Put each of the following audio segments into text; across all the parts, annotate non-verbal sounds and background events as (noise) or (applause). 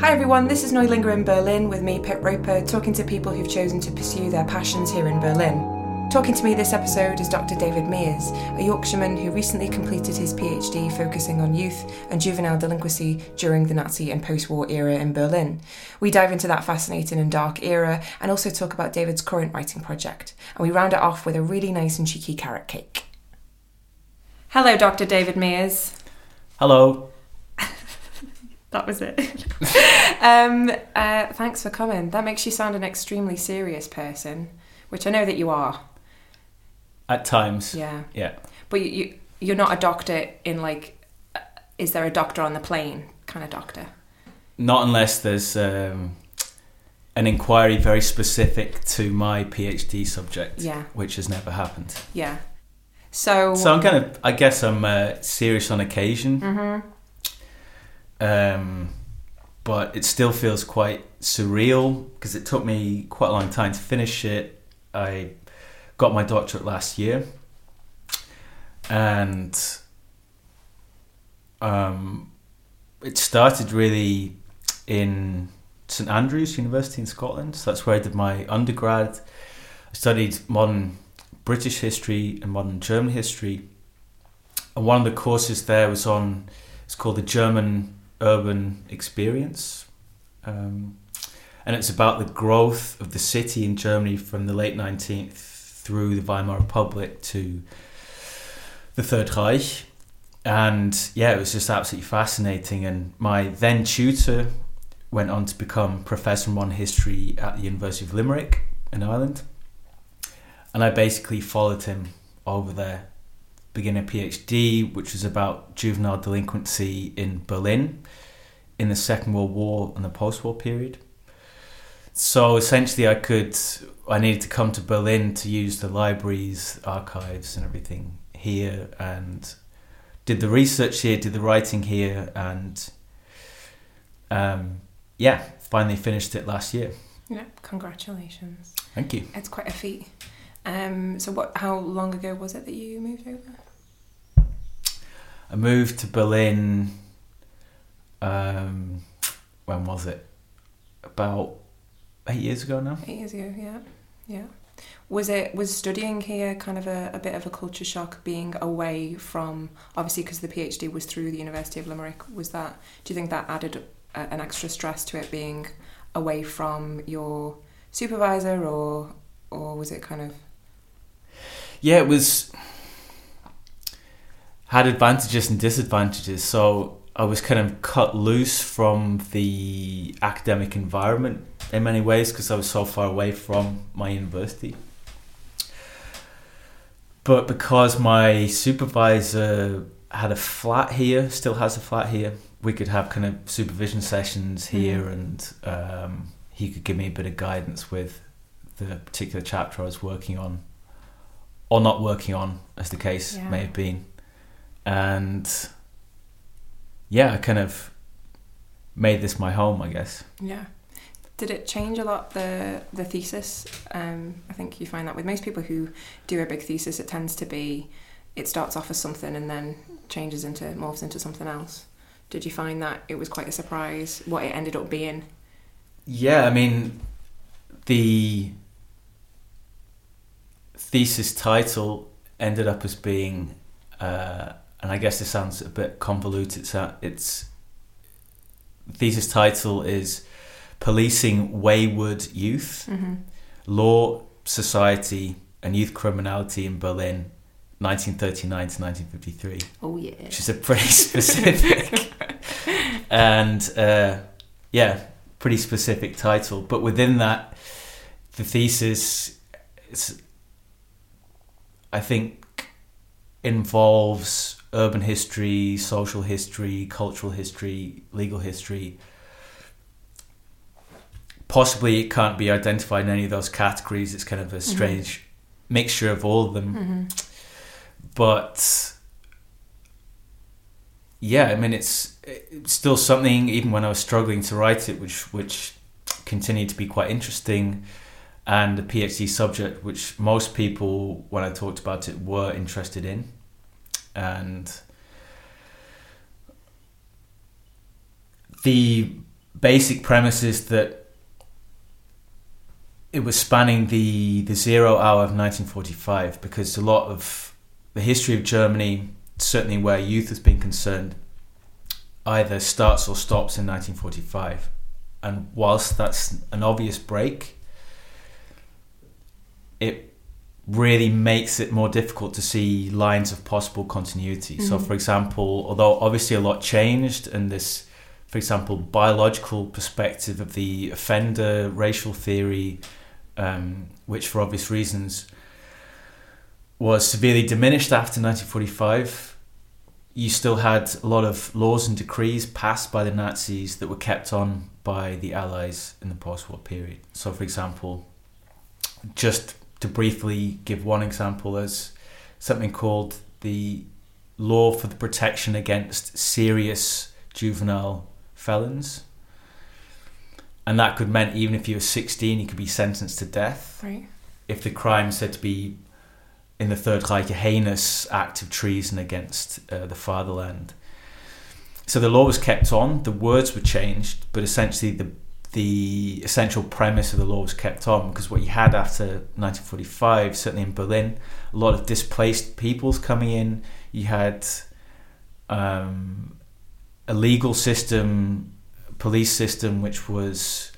Hi everyone, this is Neulinger in Berlin with me, Pip Roper, talking to people who've chosen to pursue their passions here in Berlin. Talking to me this episode is Dr. David Meeres, a Yorkshireman who recently completed his PhD focusing on youth and juvenile delinquency during the Nazi and post war era in Berlin. We dive into that fascinating and dark era and also talk about David's current writing project. And we round it off with a really nice and cheeky carrot cake. Hello, Dr. David Meeres. Hello. That was it. (laughs) um, uh, thanks for coming. That makes you sound an extremely serious person, which I know that you are. At times. Yeah. Yeah. But you, you you're not a doctor in like, uh, is there a doctor on the plane kind of doctor? Not unless there's um, an inquiry very specific to my PhD subject. Yeah. Which has never happened. Yeah. So. So I'm kind of. I guess I'm uh, serious on occasion. Mm-hmm. Um, but it still feels quite surreal because it took me quite a long time to finish it. I got my doctorate last year, and um, it started really in St Andrews University in Scotland. So that's where I did my undergrad. I studied modern British history and modern German history, and one of the courses there was on. It's called the German urban experience. Um, and it's about the growth of the city in Germany from the late 19th through the Weimar Republic to the Third Reich. And yeah, it was just absolutely fascinating. And my then tutor went on to become professor in modern history at the University of Limerick in Ireland. And I basically followed him over there begin a PhD, which was about juvenile delinquency in Berlin in the Second World War and the post-war period. So essentially, I could, I needed to come to Berlin to use the libraries, archives, and everything here, and did the research here, did the writing here, and um, yeah, finally finished it last year. Yeah, congratulations. Thank you. It's quite a feat. Um, so what? How long ago was it that you moved over? I moved to Berlin. Um, when was it? About eight years ago now. Eight years ago, yeah, yeah. Was it was studying here kind of a, a bit of a culture shock, being away from obviously because the PhD was through the University of Limerick. Was that? Do you think that added a, an extra stress to it being away from your supervisor, or or was it kind of? Yeah, it was had advantages and disadvantages. So I was kind of cut loose from the academic environment in many ways because I was so far away from my university. But because my supervisor had a flat here, still has a flat here, we could have kind of supervision sessions here mm. and um, he could give me a bit of guidance with the particular chapter I was working on or not working on, as the case yeah. may have been. And yeah, I kind of made this my home, I guess. Yeah. Did it change a lot the the thesis? Um, I think you find that with most people who do a big thesis, it tends to be it starts off as something and then changes into morphs into something else. Did you find that it was quite a surprise what it ended up being? Yeah, I mean, the thesis title ended up as being, uh, and I guess this sounds a bit convoluted. It's, it's thesis title is policing wayward youth, mm-hmm. law, society, and youth criminality in Berlin. 1939 to 1953. Oh yeah, which is a pretty (laughs) specific and uh, yeah, pretty specific title. But within that, the thesis is I think involves urban history, social history, cultural history, legal history. Possibly it can't be identified in any of those categories. It's kind of a mm-hmm. strange mm-hmm. mixture of all of them. Mm-hmm. But yeah, I mean, it's, it's still something. Even when I was struggling to write it, which which continued to be quite interesting and the PhD subject, which most people, when I talked about it, were interested in. And the basic premise is that it was spanning the, the zero hour of 1945 because a lot of the history of Germany, certainly where youth has been concerned, either starts or stops in 1945. And whilst that's an obvious break, it really makes it more difficult to see lines of possible continuity. Mm-hmm. So, for example, although obviously a lot changed, and this, for example, biological perspective of the offender racial theory, um, which for obvious reasons was severely diminished after 1945. You still had a lot of laws and decrees passed by the Nazis that were kept on by the Allies in the post war period. So, for example, just to briefly give one example, there's something called the Law for the Protection Against Serious Juvenile Felons. And that could mean even if you were 16, you could be sentenced to death. Right. If the crime said to be in the Third Reich a heinous act of treason against uh, the fatherland. So the law was kept on, the words were changed, but essentially the the essential premise of the law was kept on because what you had after 1945, certainly in Berlin, a lot of displaced peoples coming in. You had um, a legal system, police system, which was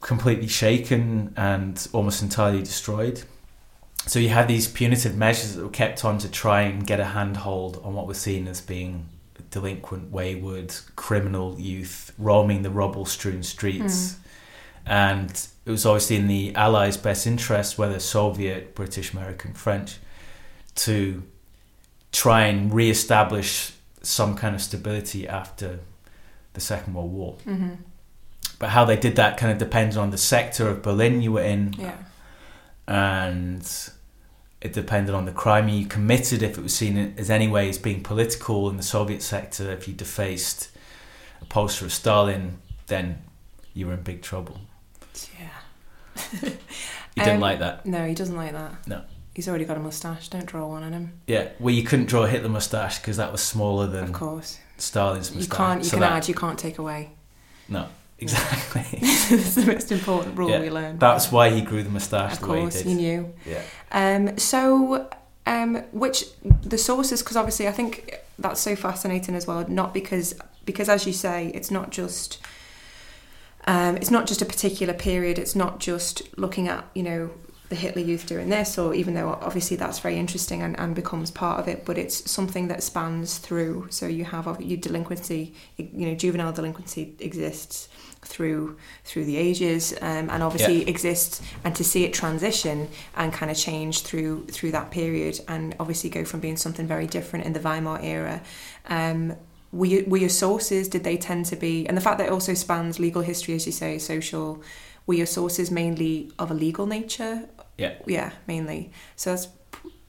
completely shaken and almost entirely destroyed. So you had these punitive measures that were kept on to try and get a handhold on what was seen as being delinquent, wayward, criminal youth roaming the rubble strewn streets. Mm. And it was obviously in the Allies' best interest, whether Soviet, British, American, French, to try and re establish some kind of stability after the Second World War. Mm-hmm. But how they did that kind of depends on the sector of Berlin you were in. Yeah. And it depended on the crime you committed, if it was seen as any way as being political in the Soviet sector, if you defaced a poster of Stalin, then you were in big trouble. Yeah. (laughs) you didn't um, like that? No, he doesn't like that. No. He's already got a moustache. Don't draw one on him. Yeah, well, you couldn't draw a Hitler moustache because that was smaller than of course Stalin's moustache. You can't. You so can that, add. You can't take away. No, (laughs) exactly. (laughs) It's the most important rule yeah, we learned. That's why he grew the moustache. Of the course, way he, he knew. Yeah. Um. So, um, which the sources? Because obviously, I think that's so fascinating as well. Not because because as you say, it's not just. Um, it's not just a particular period. It's not just looking at you know the Hitler Youth doing this, or even though obviously that's very interesting and, and becomes part of it, but it's something that spans through. So you have your delinquency, you know, juvenile delinquency exists through through the ages, um, and obviously yeah. exists, and to see it transition and kind of change through through that period, and obviously go from being something very different in the Weimar era. Um, were, you, were your sources did they tend to be and the fact that it also spans legal history as you say social were your sources mainly of a legal nature yeah. Yeah, mainly. So it's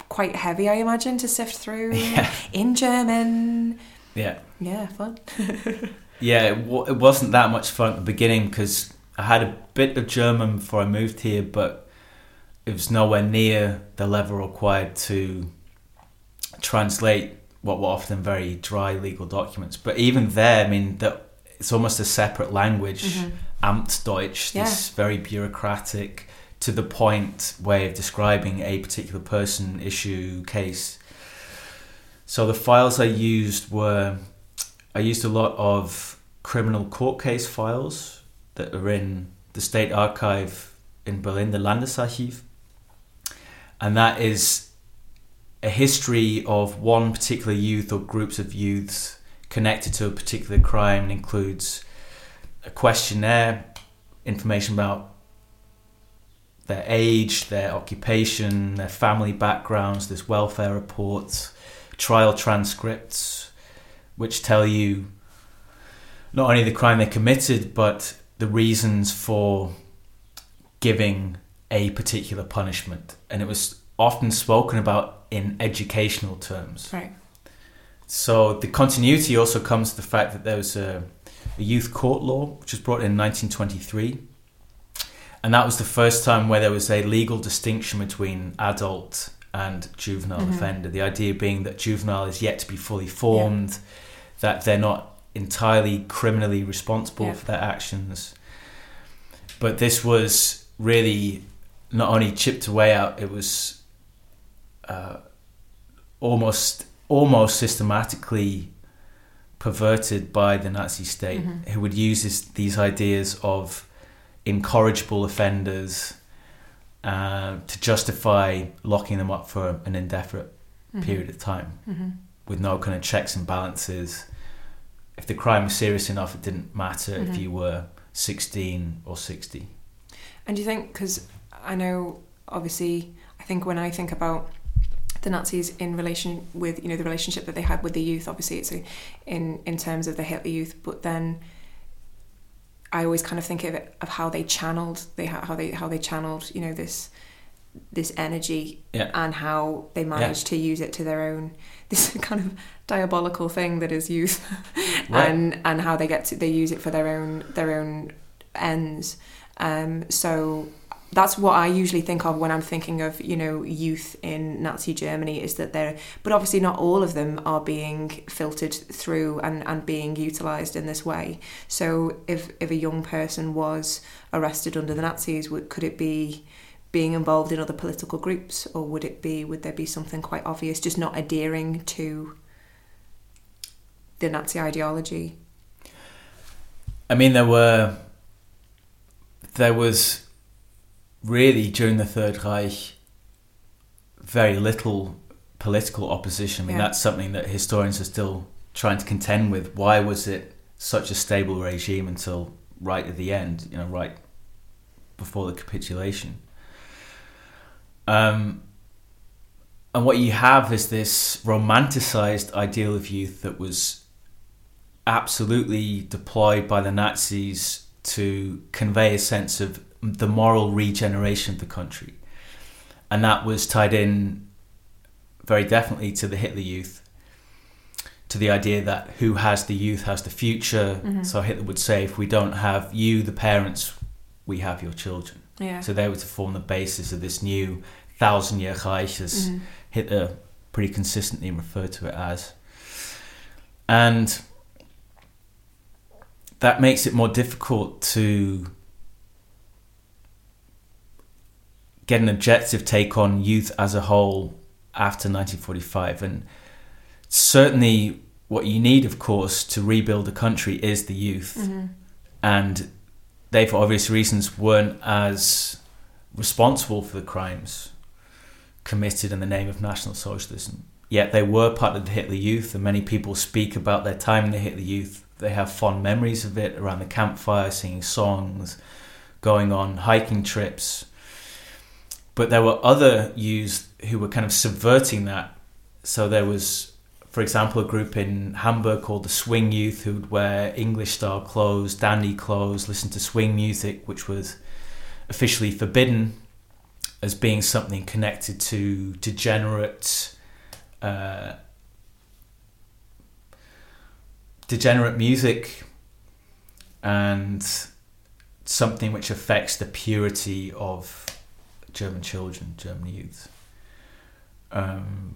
quite heavy, I imagine, to sift through (laughs) yeah. in German. Yeah. Yeah, fun. (laughs) yeah, it, w- it wasn't that much fun at the beginning because I had a bit of German before I moved here, but it was nowhere near the level required to translate what were often very dry legal documents. But even there, I mean, that it's almost a separate language, mm-hmm. Amtsdeutsch, yeah. this very bureaucratic to the point way of describing a particular person, issue, case. So the files I used were I used a lot of criminal court case files that are in the State Archive in Berlin, the Landesarchiv. And that is a history of one particular youth or groups of youths connected to a particular crime and includes a questionnaire, information about their age, their occupation, their family backgrounds, there's welfare reports, trial transcripts, which tell you not only the crime they committed, but the reasons for giving a particular punishment. And it was often spoken about in educational terms. Right. So the continuity also comes to the fact that there was a, a youth court law, which was brought in 1923 and that was the first time where there was a legal distinction between adult and juvenile mm-hmm. offender. The idea being that juvenile is yet to be fully formed, yeah. that they're not entirely criminally responsible Yeah. for their actions. But this was really not only chipped away out; it was uh, almost almost systematically perverted by the Nazi state, Mhm. who would use this, these ideas of incorrigible offenders uh, to justify locking them up for an indefinite Mhm. period of time Mhm. with no kind of checks and balances. If the crime was serious enough, it didn't matter Mhm. if you were 16 or 60. And do you think, because I know, obviously, I think when I think about the Nazis in relation with, you know, the relationship that they had with the youth, obviously it's in, in terms of the Hitler youth, but then I always kind of think of it, of how they channeled, they how they how they channeled, you know, this this energy Yeah. and how they managed to use it to their own (laughs) this kind of diabolical thing that is youth (laughs) Right. and and how they get to they use it for their own their own ends um so that's what I usually think of when I'm thinking of you know youth in Nazi Germany is that they're but obviously not all of them are being filtered through and, and being utilized in this way so if if a young person was arrested under the Nazis would could it be being involved in other political groups or would it be would there be something quite obvious just not adhering to the Nazi ideology I mean, there were. There was really during the Third Reich very little political opposition. I mean, Yeah. that's something that historians are still trying to contend with. Why was it such a stable regime until right at the end? You know, right before the capitulation. Um, and what you have is this romanticized ideal of youth that was absolutely deployed by the Nazis to convey a sense of the moral regeneration of the country. And that was tied in very definitely to the Hitler Youth, to the idea that who has the youth has the future. Mhm. So Hitler would say, if we don't have you, the parents, we have your children. yeah So they were to form the basis of this new thousand year Reich, as Mhm. Hitler pretty consistently referred to it as. And that makes it more difficult to get an objective take on youth as a whole after 1945. And certainly, what you need, of course, to rebuild the country is the youth. Mhm. And they, for obvious reasons, weren't as responsible for the crimes committed in the name of National Socialism. Yet they were part of the Hitler Youth, and many people speak about their time in the Hitler Youth. They have fond memories of it around the campfire, singing songs, going on hiking trips. But there were other youths who were kind of subverting that. So there was, for example, a group in Hamburg called the Swing Youth who would wear English style clothes, dandy clothes, listen to swing music, which was officially forbidden as being something connected to degenerate uh, degenerate music and something which affects the purity of German children, German youth. Um,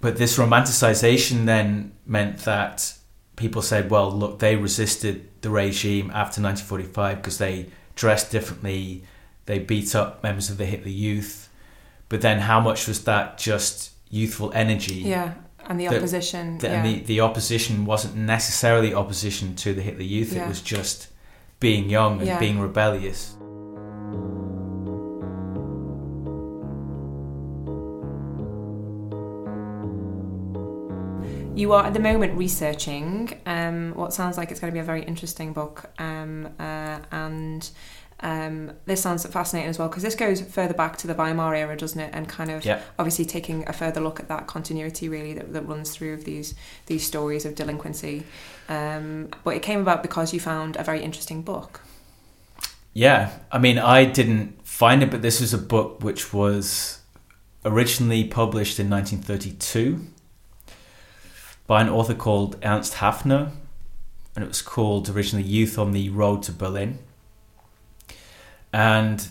but this romanticization then meant that people said, well, look, they resisted the regime after 1945 because they dressed differently, they beat up members of the Hitler Youth. But then, how much was that just youthful energy? yeah and the opposition The, yeah. And the, the opposition wasn't necessarily opposition to the Hitler Youth, Yeah. it was just being young and Yeah. being rebellious. You are at the moment researching um, what sounds like it's going to be a very interesting book, um, uh, and um, this sounds fascinating as well because this goes further back to the Weimar era, doesn't it? And kind of obviously taking a further look at that continuity really that, that runs through of these these stories of delinquency. Um, but it came about because you found a very interesting book. Yeah, I mean, I didn't find it, but this was a book which was originally published in 1932 by an author called Ernst Haffner, and it was called originally Youth on the Road to Berlin. And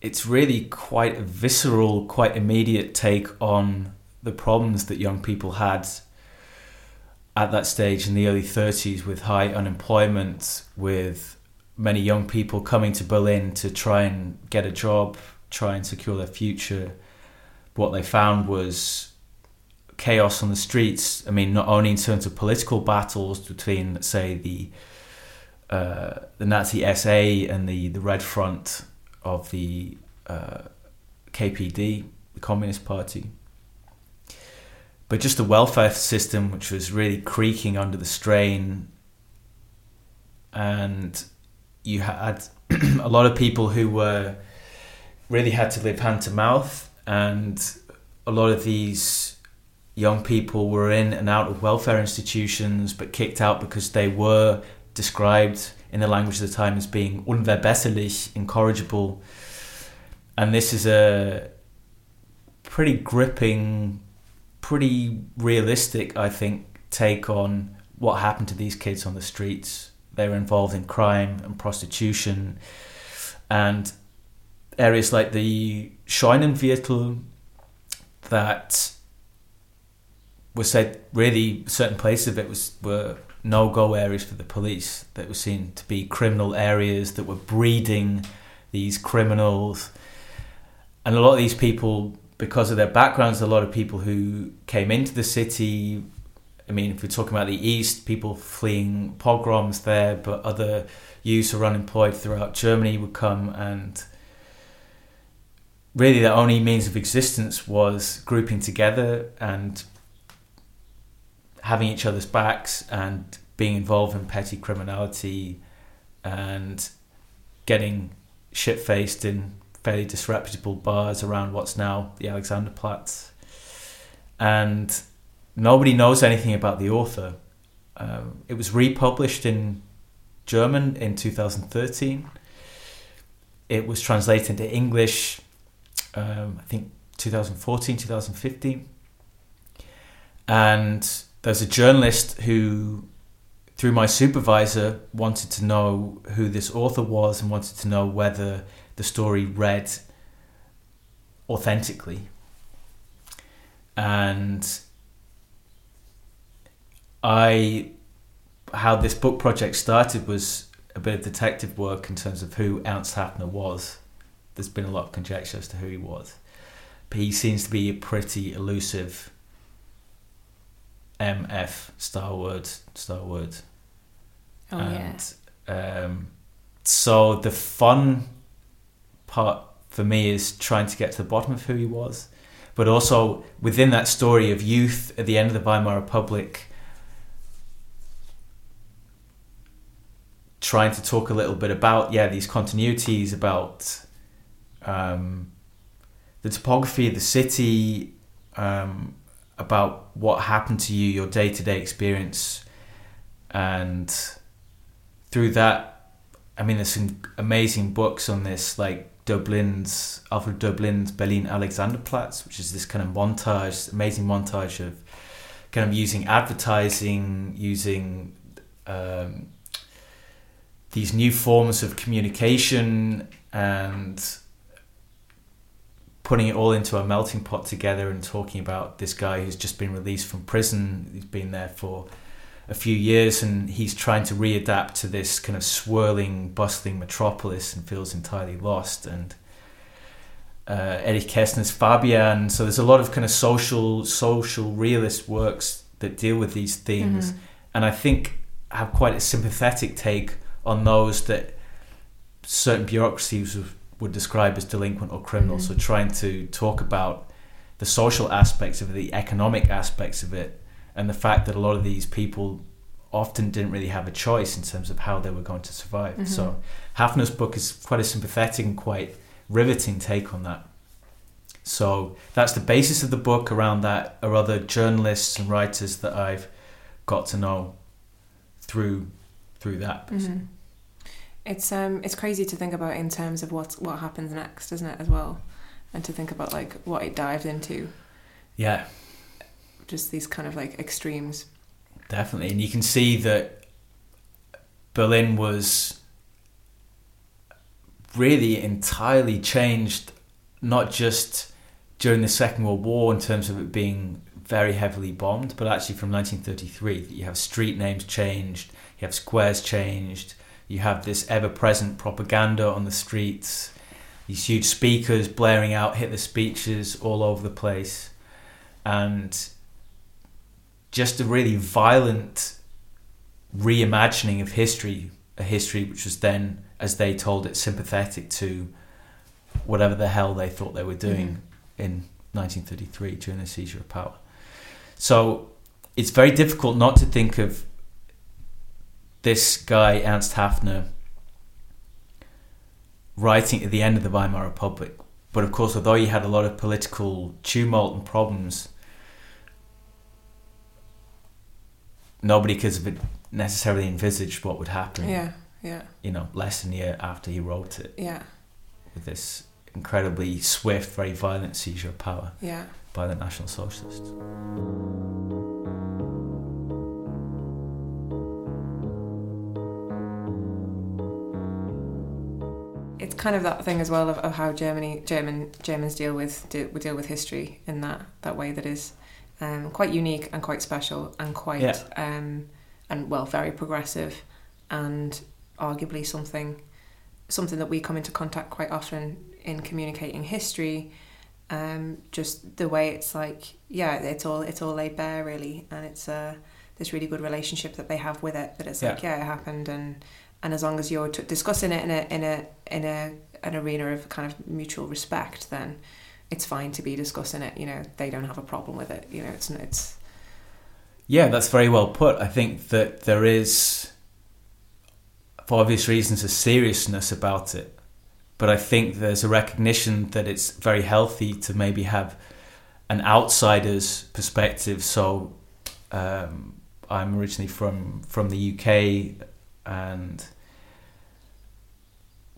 it's really quite a visceral, quite immediate take on the problems that young people had at that stage in the early 30s with high unemployment, with many young people coming to Berlin to try and get a job, try and secure their future. What they found was chaos on the streets. I mean, not only in terms of political battles between, say, the uh, the Nazi SA and the, the Red Front of the uh, KPD, the Communist Party, but just the welfare system, which was really creaking under the strain, and you had (clears throat) a lot of people who were really had to live hand to mouth, and a lot of these young people were in and out of welfare institutions, but kicked out because they were described in the language of the time as being unverbesserlich, incorrigible. And this is a pretty gripping, pretty realistic, I think, take on what happened to these kids on the streets they were involved in crime and prostitution, and areas like the Scheunenviertel that were said really certain places of it was were no go areas for the police. That were seen to be criminal areas that were breeding these criminals. And a lot of these people because of their backgrounds a lot of people who came into the city I mean, if we're talking about the East, people fleeing pogroms there, but other youths who are unemployed throughout Germany would come. And really their only means of existence was grouping together and having each other's backs and being involved in petty criminality and getting shit faced in fairly disreputable bars around what's now the Alexanderplatz. And nobody knows anything about the author. Um, it was republished in German in 2013. It was translated into English, um, I think 2014, 2015. And there's a journalist who, through my supervisor, wanted to know who this author was and wanted to know whether the story read authentically. And I how this book project started was a bit of detective work in terms of who Ernst Haffner was. There's been a lot of conjecture as to who he was, but he seems to be a pretty elusive MF Star Word Star Word. Oh and, yeah. Um, so the fun part for me is trying to get to the bottom of who he was, but also within that story of youth at the end of the Weimar Republic trying to talk a little bit about yeah these continuities about um, the topography of the city um, about what happened to you your day-to-day experience and through that i mean there's some amazing books on this like Döblin's alfred Döblin's berlin alexanderplatz which is this kind of montage amazing montage of kind of using advertising using um, these new forms of communication and putting it all into a melting pot together and talking about this guy who's just been released from prison. He's been there for a few years and he's trying to readapt to this kind of swirling, bustling metropolis and feels entirely lost. And uh, Erich Kästner's Fabian. So there's a lot of kind of social, social realist works that deal with these themes, mm-hmm. and I think have quite a sympathetic take on those that certain bureaucracies would describe as delinquent or criminal. Mm-hmm. So trying to talk about the social aspects of it, the economic aspects of it, and the fact that a lot of these people often didn't really have a choice in terms of how they were going to survive. Mm-hmm. So Haffner's book is quite a sympathetic and quite riveting take on that. So that's the basis of the book. Around that are other journalists and writers that I've got to know through through that. Mm-hmm. It's um it's crazy to think about in terms of what what happens next, isn't it, as well, and to think about like what it dived into. Yeah. Just these kind of like extremes. Definitely, and you can see that Berlin was really entirely changed, not just during the Second World War in terms of it being very heavily bombed, but actually from 1933, you have street names changed, you have squares changed, you have this ever present propaganda on the streets, these huge speakers blaring out Hitler speeches all over the place, and just a really violent reimagining of history, a history which was then, as they told it, sympathetic to whatever the hell they thought they were doing mm. in 1933 during the seizure of power. So it's very difficult not to think of this guy, Ernst Haffner, writing at the end of the Weimar Republic. But of course, although he had a lot of political tumult and problems, nobody could have necessarily envisaged what would happen. Yeah, yeah. You know, less than a year after he wrote it. Yeah. With this incredibly swift, very violent seizure of power. Yeah. By the National Socialists. It's kind of that thing as well of, of how Germany German Germans deal with deal, deal with history in that that way that is um, quite unique and quite special and quite yeah. um, and well very progressive and arguably something something that we come into contact quite often in communicating history um, just the way it's like yeah it's all it's all laid bare really and it's uh, this really good relationship that they have with it that it's yeah. like yeah it happened and and as long as you're t- discussing it in a in a in a an arena of kind of mutual respect, then it's fine to be discussing it. You know, they don't have a problem with it. You know, it's it's. Yeah, that's very well put. I think that there is, for obvious reasons, a seriousness about it, but I think there's a recognition that it's very healthy to maybe have an outsider's perspective. So, um, I'm originally from from the UK and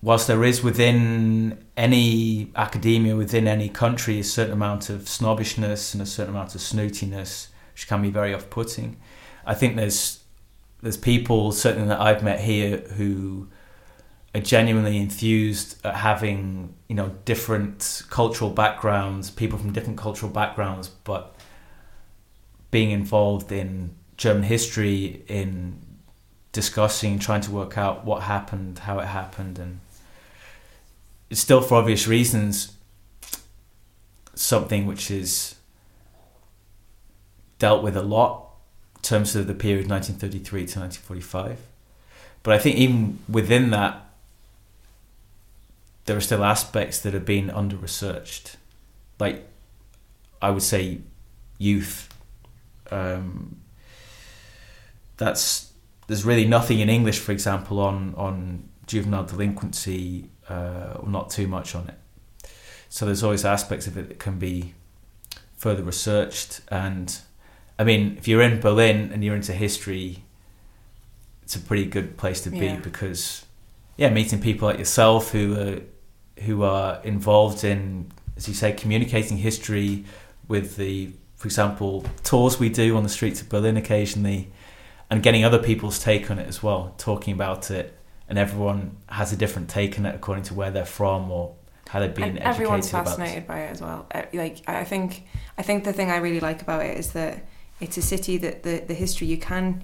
whilst there is within any academia, within any country, a certain amount of snobbishness and a certain amount of snootiness, which can be very off-putting, I think there's there's people certainly that I've met here who are genuinely enthused at having you know different cultural backgrounds, people from different cultural backgrounds, but being involved in German history, in discussing, trying to work out what happened, how it happened, and it's still for obvious reasons something which is dealt with a lot in terms of the period 1933 to 1945. But I think even within that, there are still aspects that have been under researched. Like, I would say, youth. Um, that's there's really nothing in English, for example, on on juvenile delinquency, uh, or not too much on it. So there's always aspects of it that can be further researched. And I mean, if you're in Berlin and you're into history, it's a pretty good place to be Yeah. because, yeah, meeting people like yourself who are who are involved in, as you say, communicating history with the, for example, tours we do on the streets of Berlin occasionally, and getting other people's take on it as well, talking about it, and everyone has a different take on it according to where they're from or how they've been and educated everyone's about. fascinated by it as well. Uh, Like I think, I think the thing I really like about it is that it's a city that the the history you can.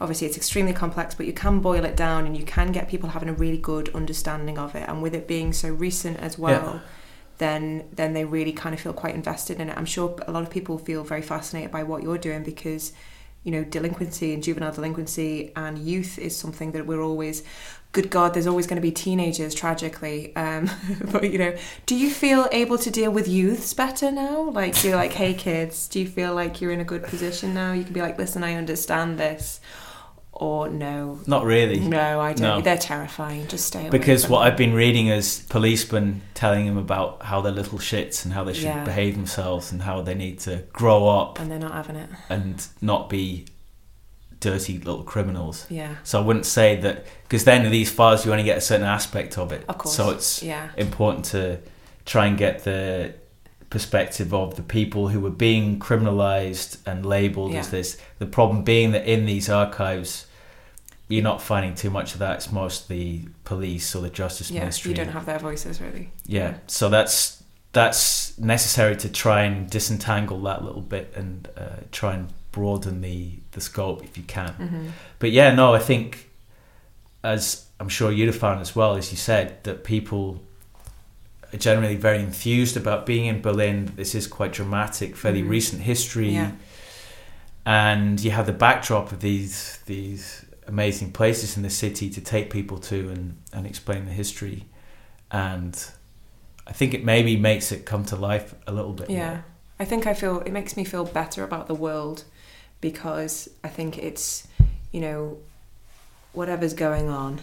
Obviously, it's extremely complex, but you can boil it down, and you can get people having a really good understanding of it. And with it being so recent as well, then then they really kind of feel quite invested in it. I'm sure a lot of people feel very fascinated by what you're doing because you know delinquency and juvenile delinquency and youth is something that we're always good god there's always going to be teenagers tragically. Um, (laughs) but you know do you feel able to deal with youths better now? Like you're like hey kids do you feel like you're in a good position now? You can be like listen i understand this or no Not really. no i don't No. they're terrifying just stay away Because what them. I've been reading is policemen telling them about how they're little shits and how they should Yeah. behave themselves and how they need to grow up and they're not having it and not be dirty little criminals. yeah So I wouldn't say that because then in these files you only get a certain aspect of it. Of course. So it's yeah important to try and get the perspective of the people who were being criminalized and labeled as this. The problem being that in these archives, you're not finding too much of that. It's mostly the police or the justice yeah ministry. you don't have their voices really yeah. So that's that's necessary to try and disentangle that little bit and uh, try and broaden the the scope if you can. Mm-hmm. But yeah, no, I think as I'm sure you'd have found as well, as you said, that people generally very enthused about being in Berlin. This is quite dramatic, fairly Mhm. recent history, Yeah. and you have the backdrop of these these amazing places in the city to take people to and, and explain the history. And I think it maybe makes it come to life a little bit. Yeah. more. I think I feel it makes me feel better about the world because I think it's, you know, whatever's going on,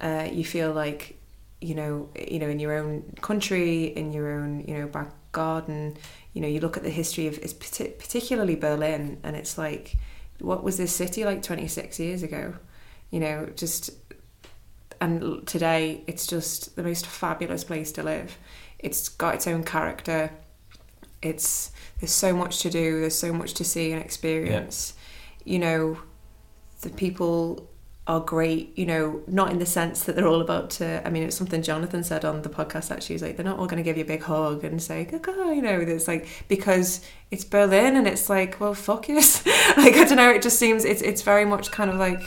uh, you feel like, you know, you know, in your own country, in your own, you know, back garden, you know, you look at the history of, it's particularly Berlin, and it's like, what was this city like 26 years ago? You know, just, and today it's just the most fabulous place to live. It's got its own character it's there's so much to do there's so much to see and experience you know the people are great you know not in the sense that they're all about to i mean it's something jonathan said on the podcast actually he's like they're not all going to give you a big hug and say you know it's like because it's berlin and it's like well fuck yes (laughs) like i don't know it just seems it's it's very much kind of like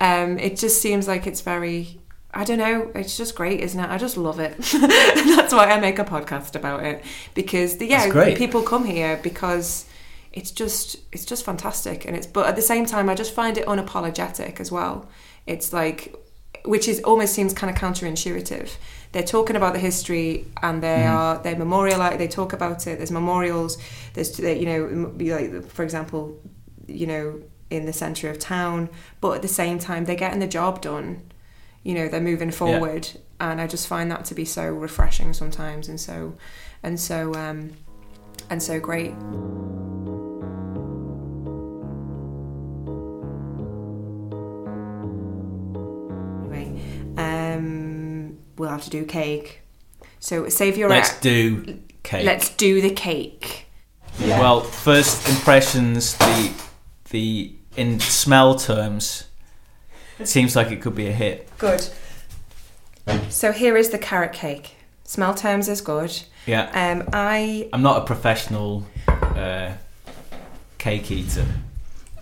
um it just seems like it's very I don't know. It's just great, isn't it? I just love it. (laughs) That's why I make a podcast about it because the, yeah, people come here because it's just it's just fantastic, and it's but at the same time, I just find it unapologetic as well. It's like which is almost seems kind of counterintuitive. They're talking about the history and they Mhm. are they memorialize. They talk about it. There's memorials. There's you know be like for example, you know in the center of town, but at the same time they're getting the job done you know they're moving forward and i just find that to be so refreshing sometimes and so and so um and so great. Anyway um we'll have to do cake. So save your Let's do cake. let's do the cake. Well, first impressions, the the in smell terms, it seems like it could be a hit. good. So here is the carrot cake smell terms is good Yeah, um i I'm not a professional uh, cake eater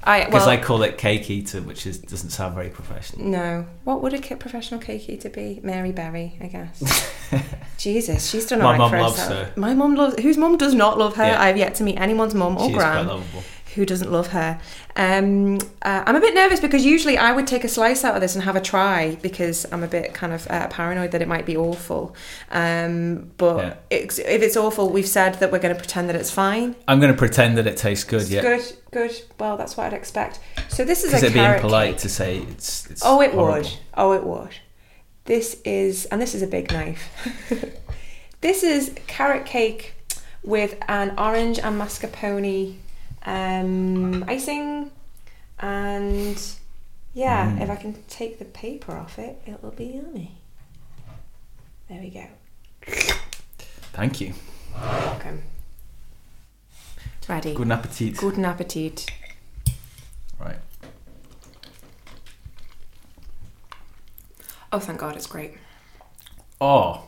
i because well I call it cake eater, which is doesn't sound very professional. No. What would a professional cake eater be? Mary Berry, I guess. (laughs) Jesus, she's done My mum for loves herself. her. My mum loves. Whose mum does not love her? Yeah. I've yet to meet anyone's mum or She quite gran lovable. Who doesn't love her. Um, uh, I'm a bit nervous because usually I would take a slice out of this and have a try because I'm a bit kind of uh, paranoid that it might be awful. Um, but Yeah. it's, if it's awful, we've said that we're going to pretend that it's fine. I'm going to pretend that it tastes good. Yeah, Good, good. Well, that's what I'd expect. So this is because a it'd be impolite cake. to say it's. it's Oh, it horrible. would. Oh, it would. This is, and this is a big knife. (laughs) this is carrot cake with an orange and mascarpone um, icing, and yeah, Mm. if I can take the paper off it, it'll be yummy. There we go. Thank you. Welcome. Ready. Guten Appetit. Guten Appetit. Right. Oh, thank God, it's great. Oh,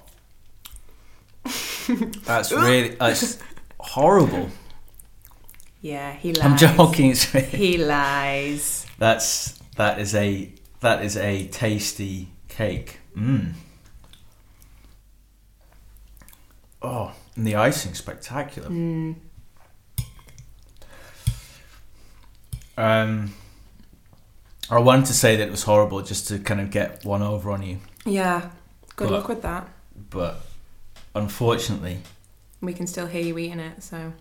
that's (laughs) really that's horrible. Yeah, he lies. I'm joking. He lies. that's that is a that is a tasty cake. Mm. Oh, and the icing spectacular. Mm. Um, I wanted to say that it was horrible just to kind of get one over on you, Yeah. Good But- luck with that. but unfortunately, We can still hear you eating it, so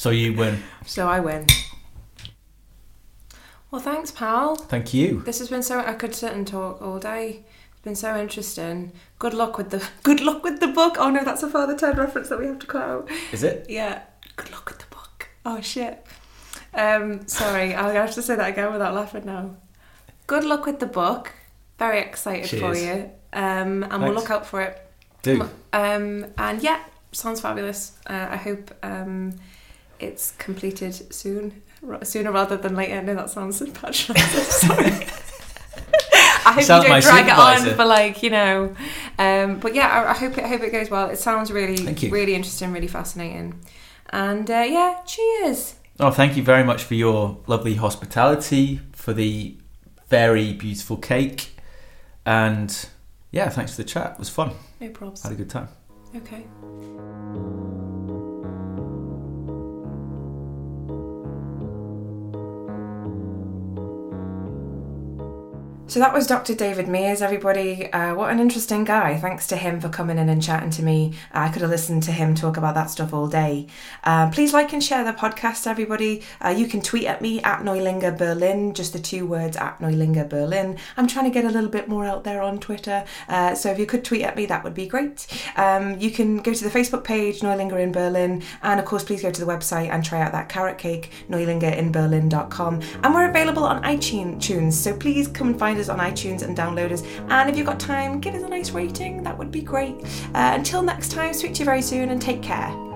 so you win. so I win. Well, thanks, pal. Thank you. This has been so. I could sit and talk all day. It's been so interesting. Good luck with the. (laughs) Good luck with the book. Oh no, that's a Father Ted reference that we have to cut out. Is it? Yeah. Good luck with the book. Oh shit. Um, sorry, I'll have to say that again without laughing now. Good luck with the book. Very excited for you. Um, and we'll look out for it. Do. Um, and yeah, sounds fabulous. Uh, I hope um, it's completed soon, r- sooner rather than later. No, that sounds (laughs) patronising. Sorry. (laughs) I hope Sounds you don't drag it on supervisor. for like you know. Um, but yeah, I, I hope it I hope it goes well. It sounds really really interesting, really fascinating. And uh, yeah, cheers. Oh, thank you very much for your lovely hospitality, for the very beautiful cake, and yeah, thanks for the chat. It was fun. No probs. Had a good time. Okay. So that was Dr. David Meeres, everybody. Uh, what an interesting guy. Thanks to him for coming in and chatting to me. I could have listened to him talk about that stuff all day. Uh, please like and share the podcast, everybody. Uh, you can tweet at me at Neulinger Berlin, just the two words at Neulinger Berlin. I'm trying to get a little bit more out there on Twitter, uh, so if you could tweet at me, that would be great. Um, you can go to the Facebook page, Neulinger in Berlin, and of course, please go to the website and try out that carrot cake, neulingerinberlin.com. And we're available on iTunes, so please come and find us on iTunes and download us. And if you've got time, give us a nice rating, that would be great. Uh, until next time, speak to you very soon and take care.